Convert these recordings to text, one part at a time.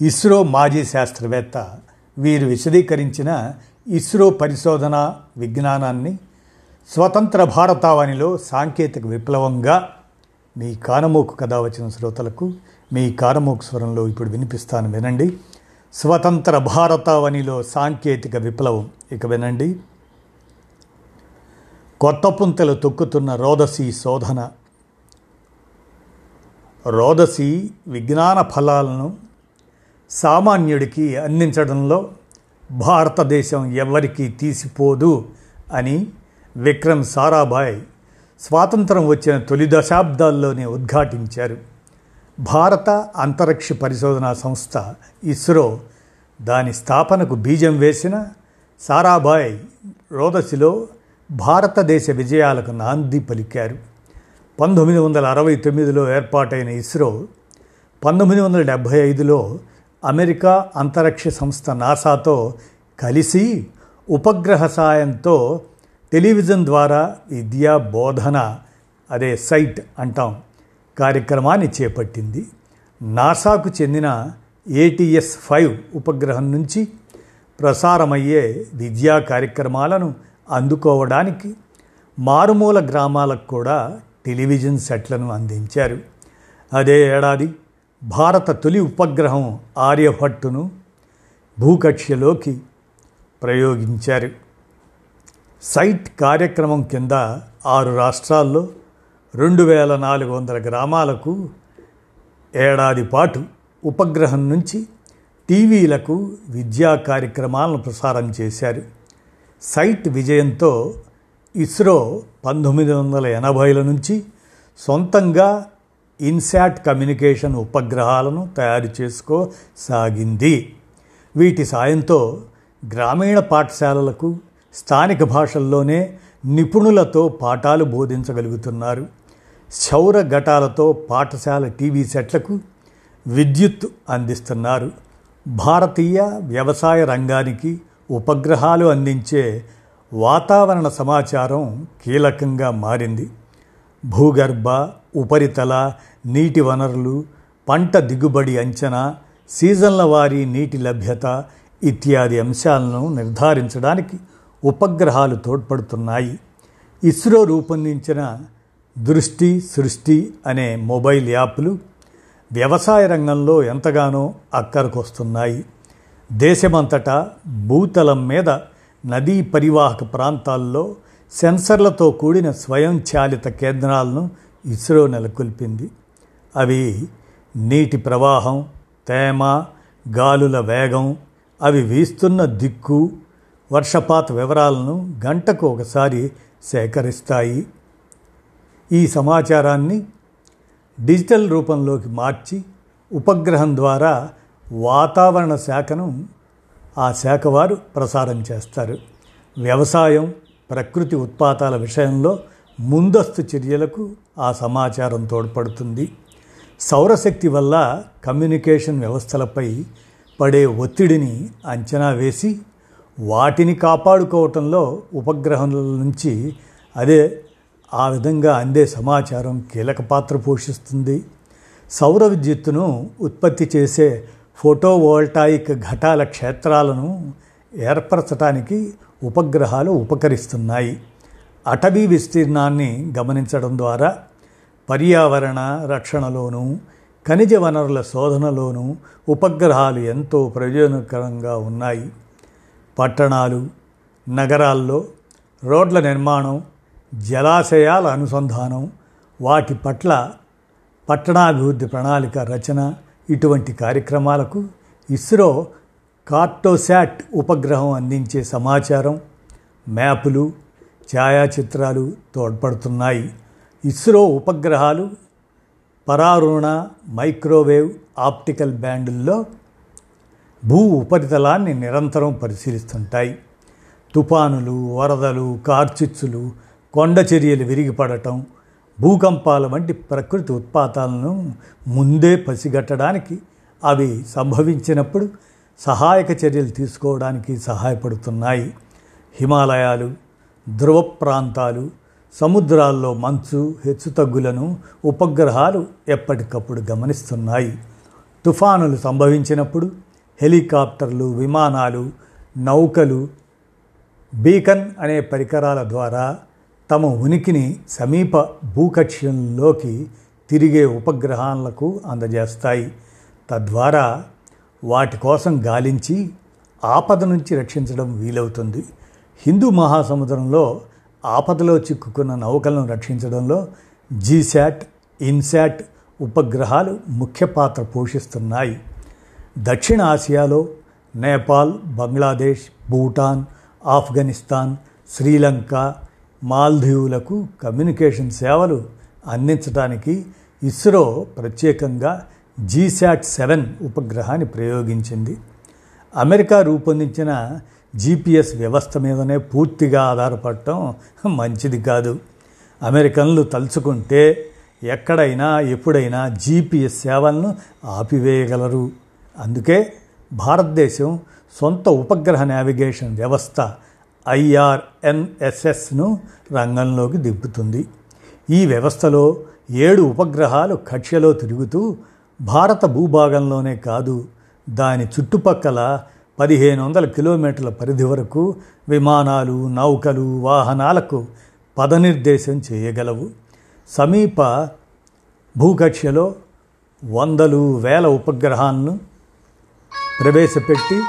ఇస్రో మాజీ శాస్త్రవేత్త వీరు విశదీకరించిన ఇస్రో పరిశోధన విజ్ఞానాన్ని స్వతంత్ర భారతావనిలో సాంకేతిక విప్లవంగా మీ కానమోకు కథ వచ్చిన శ్రోతలకు మీ కానమోకు స్వరంలో ఇప్పుడు వినిపిస్తాను వినండి. స్వతంత్ర భారతావనిలో సాంకేతిక విప్లవం ఇక వినండి. కొత్త పుంతలు తొక్కుతున్న రోదసి శోధన. రోదసి విజ్ఞాన ఫలాలను సామాన్యుడికి అందించడంలో భారతదేశం ఎవరికీ తీసిపోదు అని విక్రమ్ సారాభాయ్ స్వాతంత్రం వచ్చిన తొలి దశాబ్దాల్లోనే ఉద్ఘాటించారు. భారత అంతరిక్ష పరిశోధనా సంస్థ ఇస్రో దాని స్థాపనకు బీజం వేసిన సారాభాయ్ రోదసిలో భారతదేశ విజయాలకు నాంది పలికారు. పంతొమ్మిది వందల అరవై తొమ్మిదిలో ఏర్పాటైన ఇస్రో పంతొమ్మిది వందల డెబ్భై ఐదులో అమెరికా అంతరిక్ష సంస్థ నాసాతో కలిసి ఉపగ్రహ సాయంతో టెలివిజన్ ద్వారా విద్యా బోధన అదే సైట్ అంటాం కార్యక్రమాన్ని చేపట్టింది. నాసాకు చెందిన ఏటీఎస్ ఫైవ్ ఉపగ్రహం నుంచి ప్రసారమయ్యే విద్యా కార్యక్రమాలను అందుకోవడానికి మారుమూల గ్రామాలకు కూడా టెలివిజన్ సెట్లను అందించారు. అదే ఏడాది భారత తొలి ఉపగ్రహం ఆర్యభట్టును భూకక్ష్యలోకి ప్రయోగించారు. సైట్ కార్యక్రమం కింద ఆరు రాష్ట్రాల్లో రెండు వేల నాలుగు వందల గ్రామాలకు ఏడాది పాటు ఉపగ్రహం నుంచి టీవీలకు విద్యా కార్యక్రమాలను ప్రసారం చేశారు. సైట్ విజయంతో ఇస్రో పంతొమ్మిది వందల ఎనభైల నుంచి సొంతంగా ఇన్శాట్ కమ్యూనికేషన్ ఉపగ్రహాలను తయారు చేసుకోసాగింది. వీటి సాయంతో గ్రామీణ పాఠశాలలకు స్థానిక భాషల్లోనే నిపుణులతో పాఠాలు బోధించగలుగుతున్నారు. సౌర ఘటాలతో పాఠశాల టీవీ సెట్లకు విద్యుత్ అందిస్తున్నారు. భారతీయ వ్యవసాయ రంగానికి ఉపగ్రహాలు అందించే వాతావరణ సమాచారం కీలకంగా మారింది. భూగర్భ ఉపరితల నీటి వనరులు పంట దిగుబడి అంచనా సీజన్ల వారీ నీటి లభ్యత ఇత్యాది అంశాలను నిర్ధారించడానికి ఉపగ్రహాలు తోడ్పడుతున్నాయి. ఇస్రో రూపొందించిన దృష్టి సృష్టి అనే మొబైల్ యాప్లు వ్యవసాయ రంగంలో ఎంతగానో అక్కరకొస్తున్నాయి. దేశమంతటా భూతలం మీద నదీ పరివాహక ప్రాంతాల్లో సెన్సర్లతో కూడిన స్వయంచాలిత కేంద్రాలను ఇస్రో నెలకొల్పింది. అవి నీటి ప్రవాహం తేమ గాలుల వేగం అవి వీస్తున్న దిక్కు వర్షపాత వివరాలను గంటకు ఒకసారి సేకరిస్తాయి. ఈ సమాచారాన్ని డిజిటల్ రూపంలోకి మార్చి ఉపగ్రహం ద్వారా వాతావరణ శాఖను ఆ శాఖ వారు ప్రసారం చేస్తారు. వ్యవసాయం ప్రకృతి ఉత్పాతాల విషయంలో ముందస్తు చర్యలకు ఆ సమాచారం తోడ్పడుతుంది. సౌరశక్తి వల్ల కమ్యూనికేషన్ వ్యవస్థలపై పడే ఒత్తిడిని అంచనా వేసి వాటిని కాపాడుకోవటంలో ఉపగ్రహాల నుంచి అదే ఆ విధంగా అందే సమాచారం కీలక పాత్ర పోషిస్తుంది. సౌర విద్యుత్తును ఉత్పత్తి చేసే ఫోటోవోల్టాయిక్ ఘటాల క్షేత్రాలను ఏర్పరచడానికి ఉపగ్రహాలు ఉపకరిస్తున్నాయి. అటవీ విస్తీర్ణాన్ని గమనించడం ద్వారా పర్యావరణ రక్షణలోనూ ఖనిజ వనరుల శోధనలోనూ ఉపగ్రహాలు ఎంతో ప్రయోజనకరంగా ఉన్నాయి. పట్టణాలు నగరాల్లో రోడ్ల నిర్మాణం జలాశయాల అనుసంధానం వాటి పట్ల పట్టణాభివృద్ధి ప్రణాళిక రచన ఇటువంటి కార్యక్రమాలకు ఇస్రో కార్టోశాట్ ఉపగ్రహం అందించే సమాచారం మ్యాపులు ఛాయాచిత్రాలు తోడ్పడుతున్నాయి. ఇస్రో ఉపగ్రహాలు పరారుణ మైక్రోవేవ్ ఆప్టికల్ బ్యాండుల్లో భూ ఉపరితలాన్ని నిరంతరం పరిశీలిస్తుంటాయి. తుఫానులు వరదలు కార్చిచ్చులు కొండ చర్యలు విరిగిపడటం భూకంపాల వంటి ప్రకృతి ఉత్పాతాలను ముందే పసిగట్టడానికి అవి సంభవించినప్పుడు సహాయక చర్యలు తీసుకోవడానికి సహాయపడుతున్నాయి. హిమాలయాలు ధ్రువ ప్రాంతాలు సముద్రాల్లో మంచు హెచ్చుతగ్గులను ఉపగ్రహాలు ఎప్పటికప్పుడు గమనిస్తున్నాయి. తుఫానులు సంభవించినప్పుడు హెలికాప్టర్లు విమానాలు నౌకలు బీకన్ అనే పరికరాల ద్వారా తమ ఉనికిని సమీప భూకక్ష్యంలోకి తిరిగే ఉపగ్రహాలకు అందజేస్తాయి. తద్వారా వాటి కోసం గాలించి ఆపద నుంచి రక్షించడం వీలవుతుంది. హిందూ మహాసముద్రంలో ఆపదలో చిక్కుకున్న నౌకలను రక్షించడంలో జీశాట్ ఇన్శాట్ ఉపగ్రహాలు ముఖ్య పాత్ర పోషిస్తున్నాయి. దక్షిణ ఆసియాలో నేపాల్ బంగ్లాదేశ్ భూటాన్ ఆఫ్ఘనిస్తాన్ శ్రీలంక మాల్దీవులకు కమ్యూనికేషన్ సేవలు అందించడానికి ఇస్రో ప్రత్యేకంగా జీశాట్ సెవెన్ ఉపగ్రహాన్ని ప్రయోగించింది. అమెరికా రూపొందించిన జీపీఎస్ వ్యవస్థ మీదనే పూర్తిగా ఆధారపడటం మంచిది కాదు. అమెరికన్లు తలుచుకుంటే ఎక్కడైనా ఎప్పుడైనా జీపీఎస్ సేవలను ఆపివేయగలరు. అందుకే భారతదేశం సొంత ఉపగ్రహ నావిగేషన్ వ్యవస్థ ఐఆర్ఎన్ఎస్ఎస్ను రంగంలోకి దింపుతుంది. ఈ వ్యవస్థలో ఏడు ఉపగ్రహాలు కక్ష్యలో తిరుగుతూ భారత భూభాగంలోనే కాదు దాని చుట్టుపక్కల పదిహేను వందల కిలోమీటర్ల పరిధి వరకు విమానాలు నౌకలు వాహనాలకు పదనిర్దేశం చేయగలవు. సమీప భూకక్షలో వందలు వేల ఉపగ్రహాలను ప్రవేశపెట్టి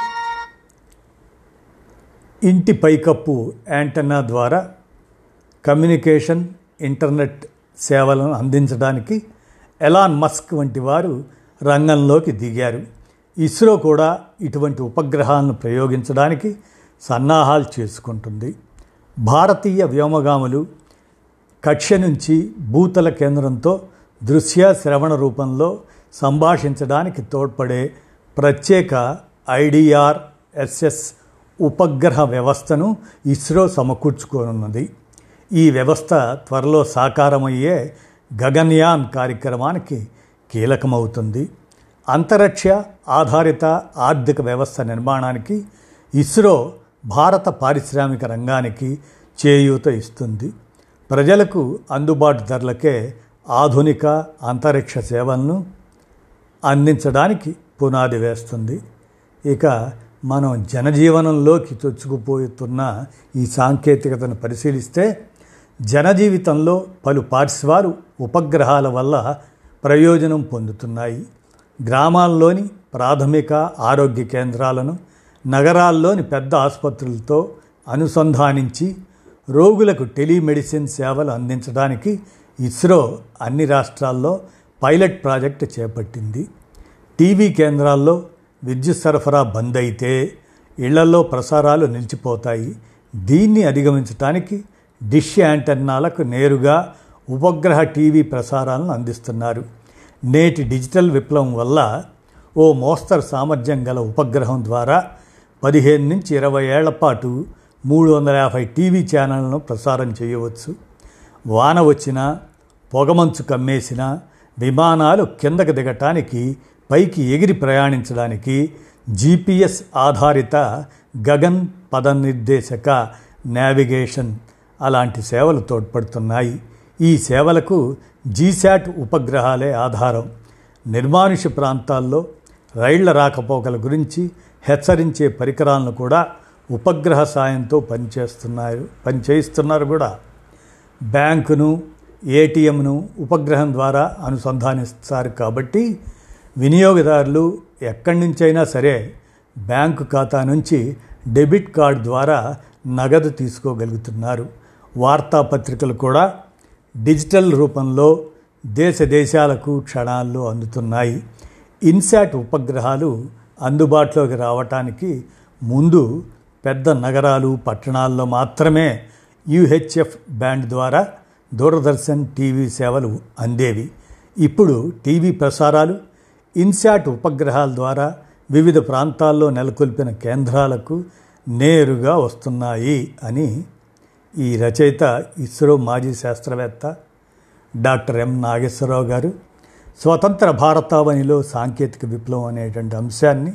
ఇంటి పైకప్పు యాంటన్నా ద్వారా కమ్యూనికేషన్ ఇంటర్నెట్ సేవలను అందించడానికి ఎలాన్ మస్క్ వంటి వారు రంగంలోకి దిగారు. ఇస్రో కూడా ఇటువంటి ఉపగ్రహాలను ప్రయోగించడానికి సన్నాహాలు చేసుకుంటుంది. భారతీయ వ్యోమగాములు కక్ష్య నుంచి భూతల కేంద్రంతో దృశ్య శ్రవణ రూపంలో సంభాషించడానికి తోడ్పడే ప్రత్యేక ఐడిఆర్ ఎస్ఎస్ ఉపగ్రహ వ్యవస్థను ఇస్రో సమకూర్చుకోనున్నది. ఈ వ్యవస్థ త్వరలో సాకారమయ్యే గగన్యాన్ కార్యక్రమానికి కీలకమవుతుంది. అంతరిక్ష ఆధారిత ఆర్థిక వ్యవస్థ నిర్మాణానికి ఇస్రో భారత పారిశ్రామిక రంగానికి చేయూత ఇస్తుంది. ప్రజలకు అందుబాటు ధరలకే ఆధునిక అంతరిక్ష సేవలను అందించడానికి పునాది వేస్తుంది. ఇక మనం జనజీవనంలోకి చొచ్చుకుపోతున్న ఈ సాంకేతికతను పరిశీలిస్తే జనజీవితంలో పలు పార్శ్వాలు ఉపగ్రహాల వల్ల ప్రయోజనం పొందుతున్నాయి. గ్రామాల్లోని ప్రాథమిక ఆరోగ్య కేంద్రాలను నగరాల్లోని పెద్ద ఆసుపత్రులతో అనుసంధానించి రోగులకు టెలిమెడిసిన్ సేవలు అందించడానికి ఇస్రో అన్ని రాష్ట్రాల్లో పైలట్ ప్రాజెక్టు చేపట్టింది. టీవీ కేంద్రాల్లో విద్యుత్ సరఫరా బంద్ అయితే ఇళ్ళలో ప్రసారాలు నిలిచిపోతాయి. దీన్ని అధిగమించడానికి డిష్ యాంటెన్నాలకు నేరుగా ఉపగ్రహ టీవీ ప్రసారాలను అందిస్తున్నారు. నేటి డిజిటల్ విప్లవం వల్ల ఓ మోస్తరు సామర్థ్యం గల ఉపగ్రహం ద్వారా పదిహేను నుంచి ఇరవై ఏళ్ళ పాటు మూడు వందల యాభై టీవీ ఛానళ్ళను ప్రసారం చేయవచ్చు. వాన వచ్చినా పొగమంచు కమ్మేసిన విమానాలు కిందకు దిగటానికి పైకి ఎగిరి ప్రయాణించడానికి జీపీఎస్ ఆధారిత గగన్ పద నిర్దేశక నావిగేషన్ అలాంటి సేవలు తోడ్పడుతున్నాయి. ఈ సేవలకు జీశాట్ ఉపగ్రహాలే ఆధారం. నిర్మానుష ప్రాంతాల్లో రైళ్ళ రాకపోకల గురించి హెచ్చరించే పరికరాలను కూడా ఉపగ్రహ సాయంతో పనిచేస్తున్నారు పనిచేయిస్తున్నారు కూడా. బ్యాంకును ఏటీఎంను ఉపగ్రహం ద్వారా అనుసంధానిస్తారు కాబట్టి వినియోగదారులు ఎక్కడి నుంచైనా సరే బ్యాంకు ఖాతా నుంచి డెబిట్ కార్డు ద్వారా నగదు తీసుకోగలుగుతున్నారు. వార్తాపత్రికలు కూడా డిజిటల్ రూపంలో దేశ దేశాలకు క్షణాల్లో అందుతున్నాయి. ఇన్సాట్ ఉపగ్రహాలు అందుబాటులోకి రావటానికి ముందు పెద్ద నగరాలు పట్టణాల్లో మాత్రమే యుహెచ్ఎఫ్ బ్యాండ్ ద్వారా దూరదర్శన్ టీవీ సేవలు అందేవి. ఇప్పుడు టీవీ ప్రసారాలు ఇన్సాట్ ఉపగ్రహాల ద్వారా వివిధ ప్రాంతాల్లో నెలకొల్పిన కేంద్రాలకు నేరుగా వస్తున్నాయి అని ఈ రచయిత ఇస్రో మాజీ శాస్త్రవేత్త డాక్టర్ ఎం నాగేశ్వరరావు గారు స్వతంత్ర భారతావనిలో సాంకేతిక విప్లవం అనేటువంటి అంశాన్ని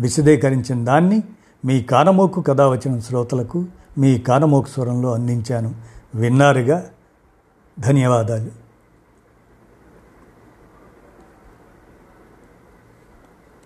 విశదీకరించిన దాన్ని మీ కానమోకు కథ వచ్చిన శ్రోతలకు మీ కానమోకు స్వరంలో అందించాను. విన్నారుగా? ధన్యవాదాలు.